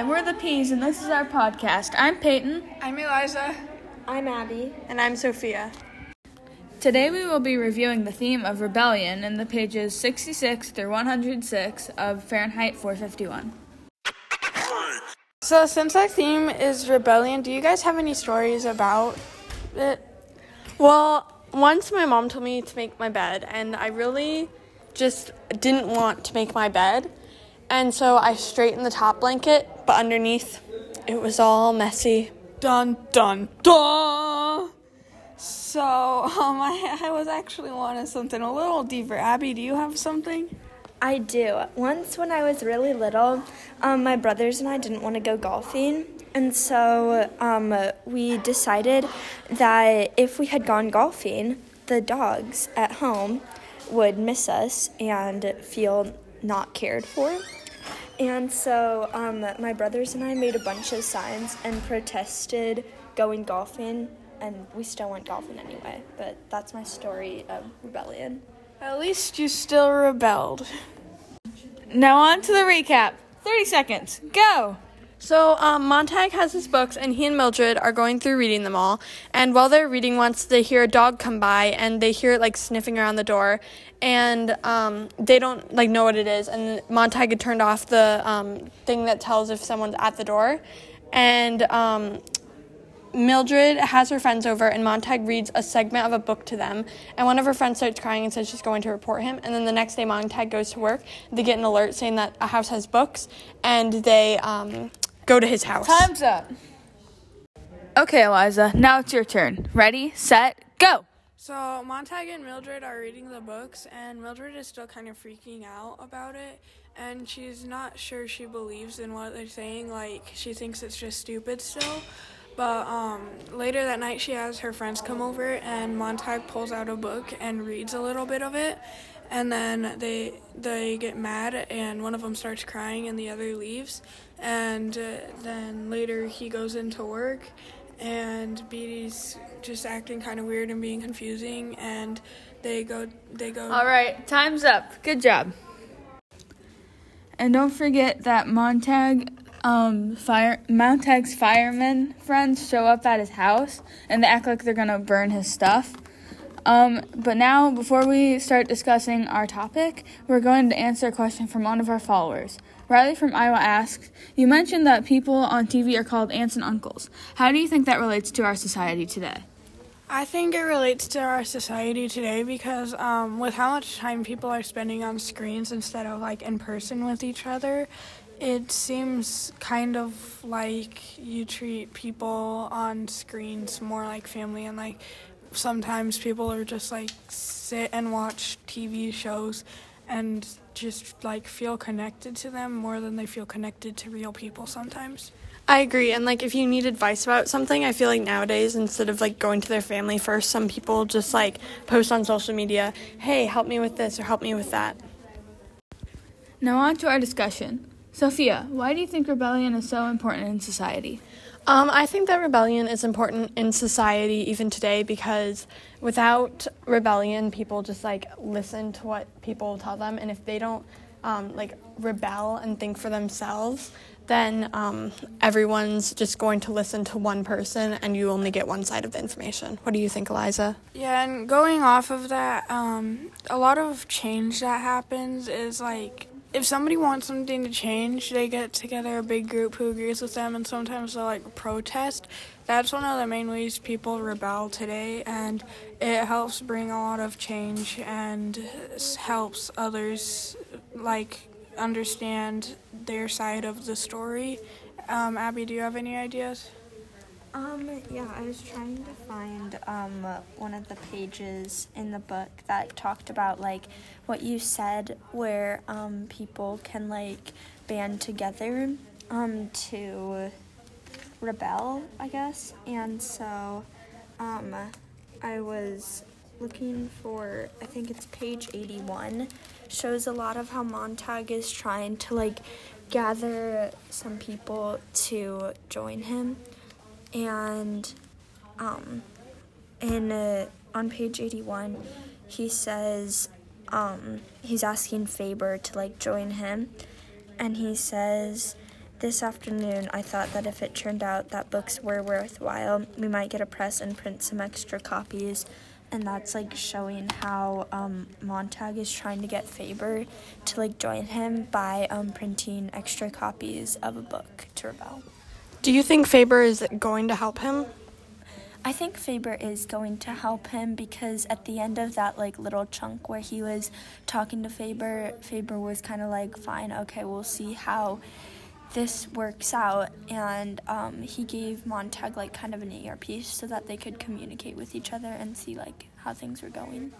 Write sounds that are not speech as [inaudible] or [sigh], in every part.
Hi, we're the Peas, and this is our podcast. I'm Peyton. I'm Eliza. I'm Abby. And I'm Sophia. Today we will be reviewing the theme of rebellion in the pages 66 through 106 of Fahrenheit 451. So, since our theme is rebellion, do you guys have any stories about it? Well, once my mom told me to make my bed, and I really just didn't want to make my bed. And so I straightened the top blanket, but underneath it was all messy. Dun dun dun! So, [laughs] um, I, I was actually wanting something a little deeper. Abby, do you have something? I do. Once when I was really little, um, my brothers and I didn't want to go golfing. And so um, we decided that if we had gone golfing, the dogs at home would miss us and feel not cared for. And so um, my brothers and I made a bunch of signs and protested going golfing, and we still went golfing anyway. But that's my story of rebellion. At least you still rebelled. Now, on to the recap 30 seconds. Go! So, um, Montag has his books, and he and Mildred are going through reading them all. And while they're reading, once they hear a dog come by, and they hear it like sniffing around the door, and um, they don't like know what it is. And Montag had turned off the um, thing that tells if someone's at the door, and um, Mildred has her friends over, and Montag reads a segment of a book to them. And one of her friends starts crying and says she's going to report him. And then the next day, Montag goes to work. They get an alert saying that a house has books, and they um, go to his house. Time's up. Okay, Eliza, now it's your turn. Ready, set, go! So, Montag and Mildred are reading the books, and Mildred is still kind of freaking out about it. And she's not sure she believes in what they're saying. Like, she thinks it's just stupid still. But um, later that night, she has her friends come over, and Montag pulls out a book and reads a little bit of it. And then they they get mad, and one of them starts crying, and the other leaves. And uh, then later, he goes into work, and Beatty's just acting kind of weird and being confusing. And they go they go. All right, time's up. Good job. And don't forget that Montag um, fire Montag's firemen friends show up at his house and they act like they're gonna burn his stuff. Um, but now, before we start discussing our topic, we're going to answer a question from one of our followers. Riley from Iowa asks, You mentioned that people on TV are called aunts and uncles. How do you think that relates to our society today? I think it relates to our society today because um, with how much time people are spending on screens instead of like in person with each other, it seems kind of like you treat people on screens more like family and like sometimes people are just like sit and watch TV shows and just like feel connected to them more than they feel connected to real people sometimes. I agree. And like if you need advice about something, I feel like nowadays instead of like going to their family first, some people just like post on social media, "Hey, help me with this or help me with that." Now on to our discussion. Sophia, why do you think rebellion is so important in society? Um, I think that rebellion is important in society even today because without rebellion, people just like listen to what people tell them, and if they don't um, like rebel and think for themselves, then um, everyone's just going to listen to one person, and you only get one side of the information. What do you think, Eliza? Yeah, and going off of that, um, a lot of change that happens is like if somebody wants something to change, they get together a big group who agrees with them, and sometimes they'll like protest. That's one of the main ways people rebel today, and it helps bring a lot of change and helps others like understand their side of the story. Um, Abby, do you have any ideas? Um, yeah, I was trying to find um, one of the pages in the book that talked about like what you said, where um, people can like band together um, to rebel, I guess. And so um, I was looking for, I think it's page 81, shows a lot of how Montag is trying to like gather some people to join him and um, in uh, on page 81 he says um, he's asking faber to like join him and he says this afternoon, I thought that if it turned out that books were worthwhile, we might get a press and print some extra copies. And that's like showing how um, Montag is trying to get Faber to like join him by um, printing extra copies of a book to rebel. Do you think Faber is going to help him? I think Faber is going to help him because at the end of that like little chunk where he was talking to Faber, Faber was kind of like, "Fine, okay, we'll see how this works out." And um, he gave Montag like kind of an earpiece so that they could communicate with each other and see like how things were going.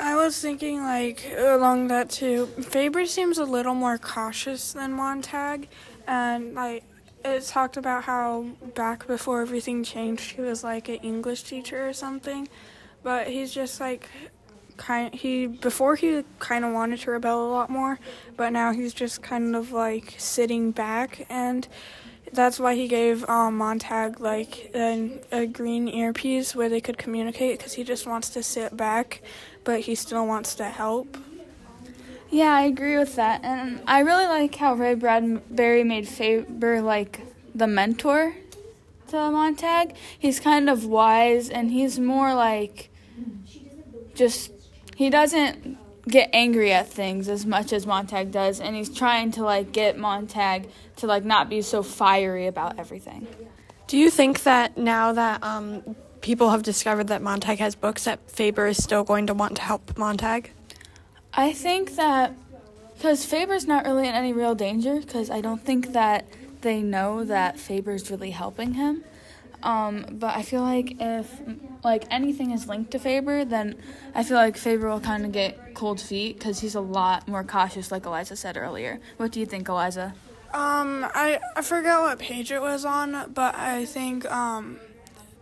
I was thinking like along that too. Faber seems a little more cautious than Montag, and like it talked about how back before everything changed, he was like an English teacher or something, but he's just like kind. He before he kind of wanted to rebel a lot more, but now he's just kind of like sitting back, and that's why he gave um, Montag like a, a green earpiece where they could communicate because he just wants to sit back, but he still wants to help. Yeah, I agree with that. And I really like how Ray Bradbury made Faber like the mentor to Montag. He's kind of wise and he's more like just he doesn't get angry at things as much as Montag does and he's trying to like get Montag to like not be so fiery about everything. Do you think that now that um, people have discovered that Montag has books that Faber is still going to want to help Montag? I think that because Faber's not really in any real danger, because I don't think that they know that Faber's really helping him. Um, but I feel like if like anything is linked to Faber, then I feel like Faber will kind of get cold feet because he's a lot more cautious, like Eliza said earlier. What do you think, Eliza? Um, I I forgot what page it was on, but I think um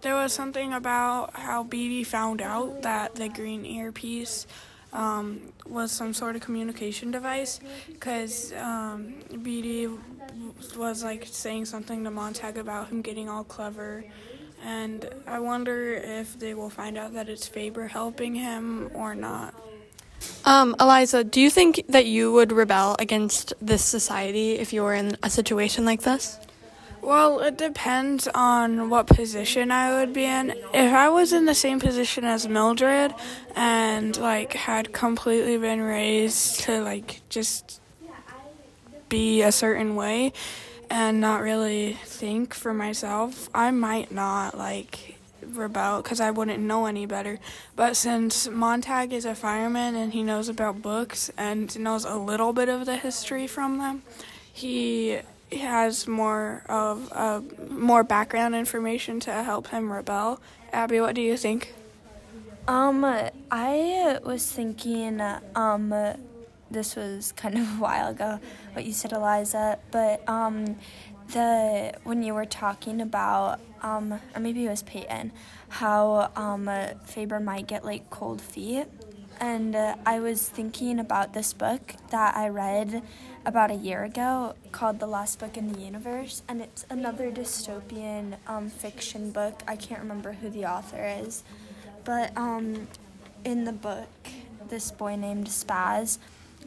there was something about how Beatty found out that the green earpiece um, was some sort of communication device because um, Beatty was like saying something to Montag about him getting all clever. And I wonder if they will find out that it's Faber helping him or not. Um, Eliza, do you think that you would rebel against this society if you were in a situation like this? Well, it depends on what position I would be in. If I was in the same position as Mildred and like had completely been raised to like just be a certain way and not really think for myself, I might not like rebel because I wouldn't know any better. But since Montag is a fireman and he knows about books and knows a little bit of the history from them, he has more of more background information to help him rebel. Abby, what do you think? Um, I was thinking, um, this was kind of [laughs] a while ago, what you said, Eliza, but um, the when you were talking about, um, or maybe it was Peyton, how um, Faber might get like cold feet, and uh, I was thinking about this book that I read about a year ago called The Last Book in the Universe, and it's another dystopian um, fiction book. I can't remember who the author is, but um, in the book, this boy named Spaz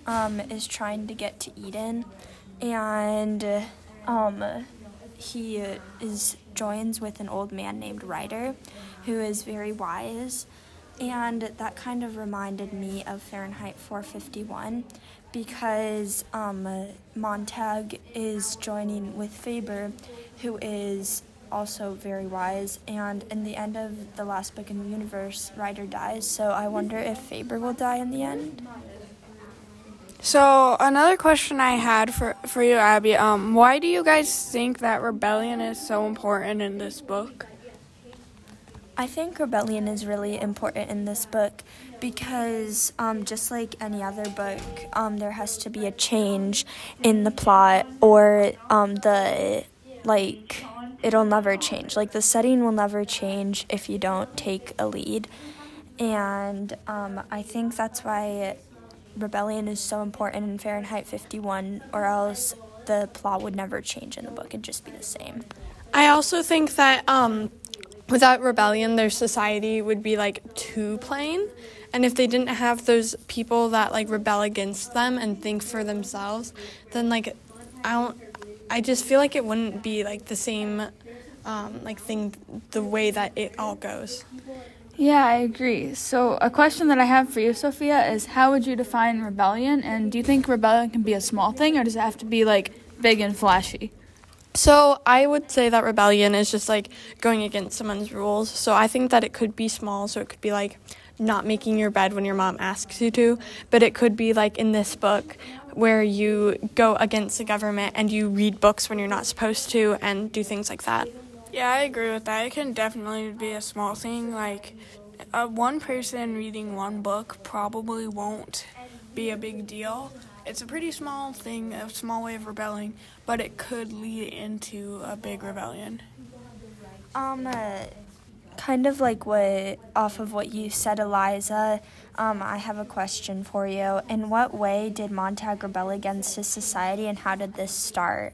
um, is trying to get to Eden, and um, he is joins with an old man named Ryter, who is very wise. And that kind of reminded me of Fahrenheit 451 because um, Montag is joining with Faber, who is also very wise. And in the end of the last book in the universe, Ryter dies. So I wonder if Faber will die in the end. So another question I had for for you, Abby, um, why do you guys think that rebellion is so important in this book? I think rebellion is really important in this book because, um, just like any other book, um, there has to be a change in the plot, or um, the like it'll never change. Like the setting will never change if you don't take a lead, and um, I think that's why rebellion is so important in Fahrenheit 51, or else the plot would never change in the book; it'd just be the same. I also think that um, without rebellion, their society would be like too plain. And if they didn't have those people that like rebel against them and think for themselves, then like I don't I just feel like it wouldn't be like the same um, like thing the way that it all goes. Yeah, I agree. So, a question that I have for you, Sophia, is how would you define rebellion? And do you think rebellion can be a small thing, or does it have to be like big and flashy? So, I would say that rebellion is just like going against someone's rules. So, I think that it could be small. So, it could be like not making your bed when your mom asks you to, but it could be like in this book where you go against the government and you read books when you're not supposed to and do things like that. Yeah, I agree with that. It can definitely be a small thing. Like, uh, one person reading one book probably won't be a big deal. It's a pretty small thing, a small way of rebelling, but it could lead into a big rebellion. Um, uh, kind of like what off of what you said, Eliza. Um, I have a question for you. In what way did Montag rebel against his society, and how did this start?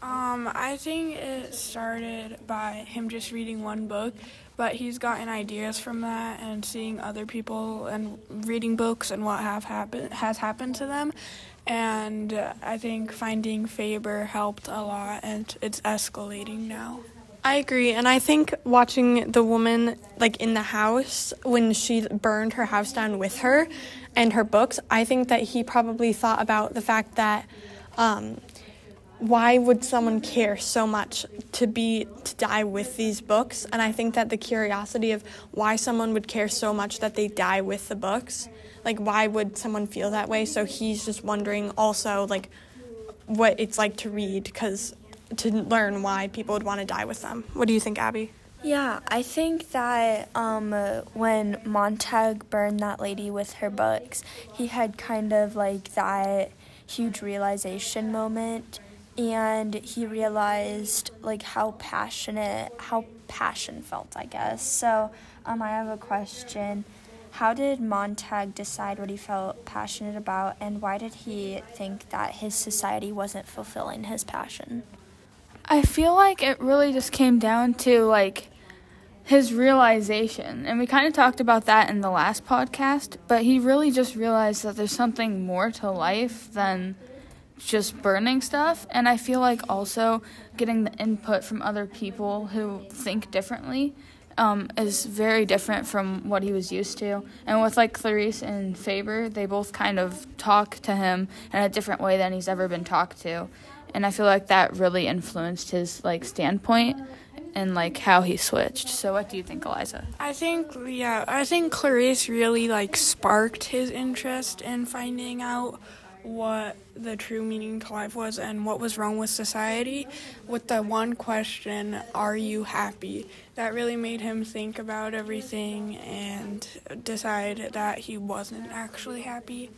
Um, I think it started by him just reading one book, but he's gotten ideas from that and seeing other people and reading books and what have happened has happened to them. And I think finding Faber helped a lot, and it's escalating now. I agree, and I think watching the woman like in the house when she burned her house down with her and her books, I think that he probably thought about the fact that um, why would someone care so much to be to die with these books? And i think that the curiosity of why someone would care so much that they die with the books like why would someone feel that way? So he's just wondering also like what it's like to read because to learn why people would want to die with them. What do you think abby? Yeah, I think that um, when Montag burned that lady with her books, he had kind of like that huge realization moment and he realized like how passionate how passion felt i guess. So um, i have a question. How did montag decide what he felt passionate about and why did he think that his society wasn't fulfilling his passion I feel like it really just came down to like his realization. And we kind of talked about that in the last podcast, but he really just realized that there's something more to life than just burning stuff. And I feel like also getting the input from other people who think differently um, is very different from what he was used to. And with like Clarisse and Faber, they both kind of talk to him in a different way than he's ever been talked to. And I feel like that really influenced his like standpoint and like how he switched. So what do you think, Eliza? I think yeah, I think Clarisse really like sparked his interest in finding out what the true meaning to life was and what was wrong with society with the one question, Are you happy? That really made him think about everything and decide that he wasn't actually happy.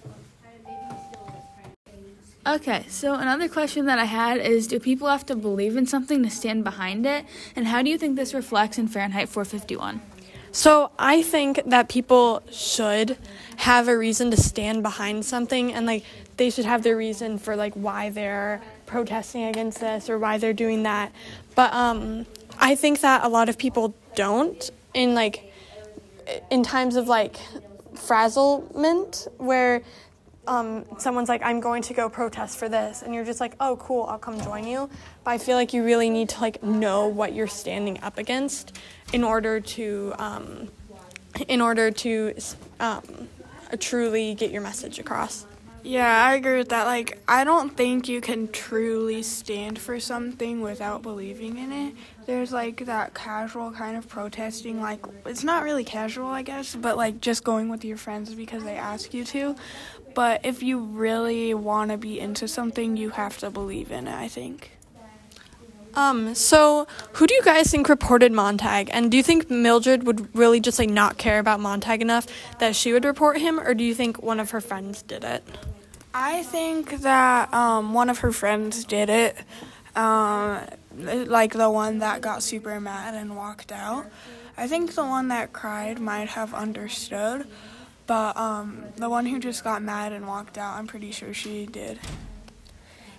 Okay, so another question that I had is do people have to believe in something to stand behind it? And how do you think this reflects in Fahrenheit 451? So I think that people should have a reason to stand behind something and like they should have their reason for like why they're protesting against this or why they're doing that. But um I think that a lot of people don't in like in times of like frazzlement where um, someone's like, I'm going to go protest for this, and you're just like, oh, cool, I'll come join you. But I feel like you really need to like know what you're standing up against in order to, um, in order to um, truly get your message across. Yeah, I agree with that. Like, I don't think you can truly stand for something without believing in it. There's like that casual kind of protesting, like, it's not really casual, I guess, but like just going with your friends because they ask you to. But if you really want to be into something, you have to believe in it, I think. Um, so who do you guys think reported Montag? And do you think Mildred would really just like not care about Montag enough that she would report him, or do you think one of her friends did it? I think that um, one of her friends did it, um, like the one that got super mad and walked out. I think the one that cried might have understood, but um, the one who just got mad and walked out, I'm pretty sure she did.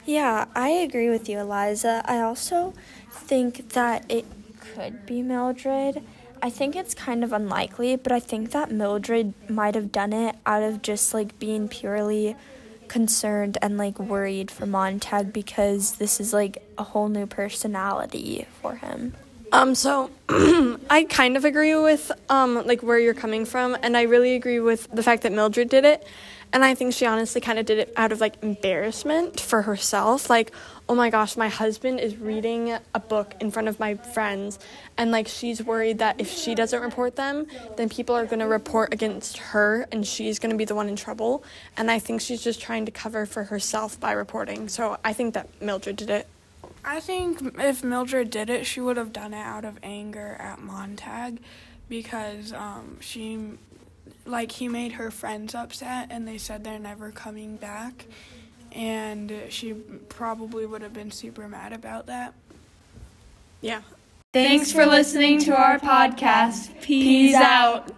Yeah, I agree with you, Eliza. I also think that it could be Mildred. I think it's kind of unlikely, but I think that Mildred might have done it out of just like being purely concerned and like worried for Montag because this is like a whole new personality for him. Um, so [clears throat] I kind of agree with um like where you're coming from, and I really agree with the fact that Mildred did it. And I think she honestly kind of did it out of like embarrassment for herself. Like, oh my gosh, my husband is reading a book in front of my friends. And like, she's worried that if she doesn't report them, then people are going to report against her and she's going to be the one in trouble. And I think she's just trying to cover for herself by reporting. So I think that Mildred did it. I think if Mildred did it, she would have done it out of anger at Montag because um, she like he made her friends upset and they said they're never coming back and she probably would have been super mad about that. Yeah. Thanks for listening to our podcast. Peace out.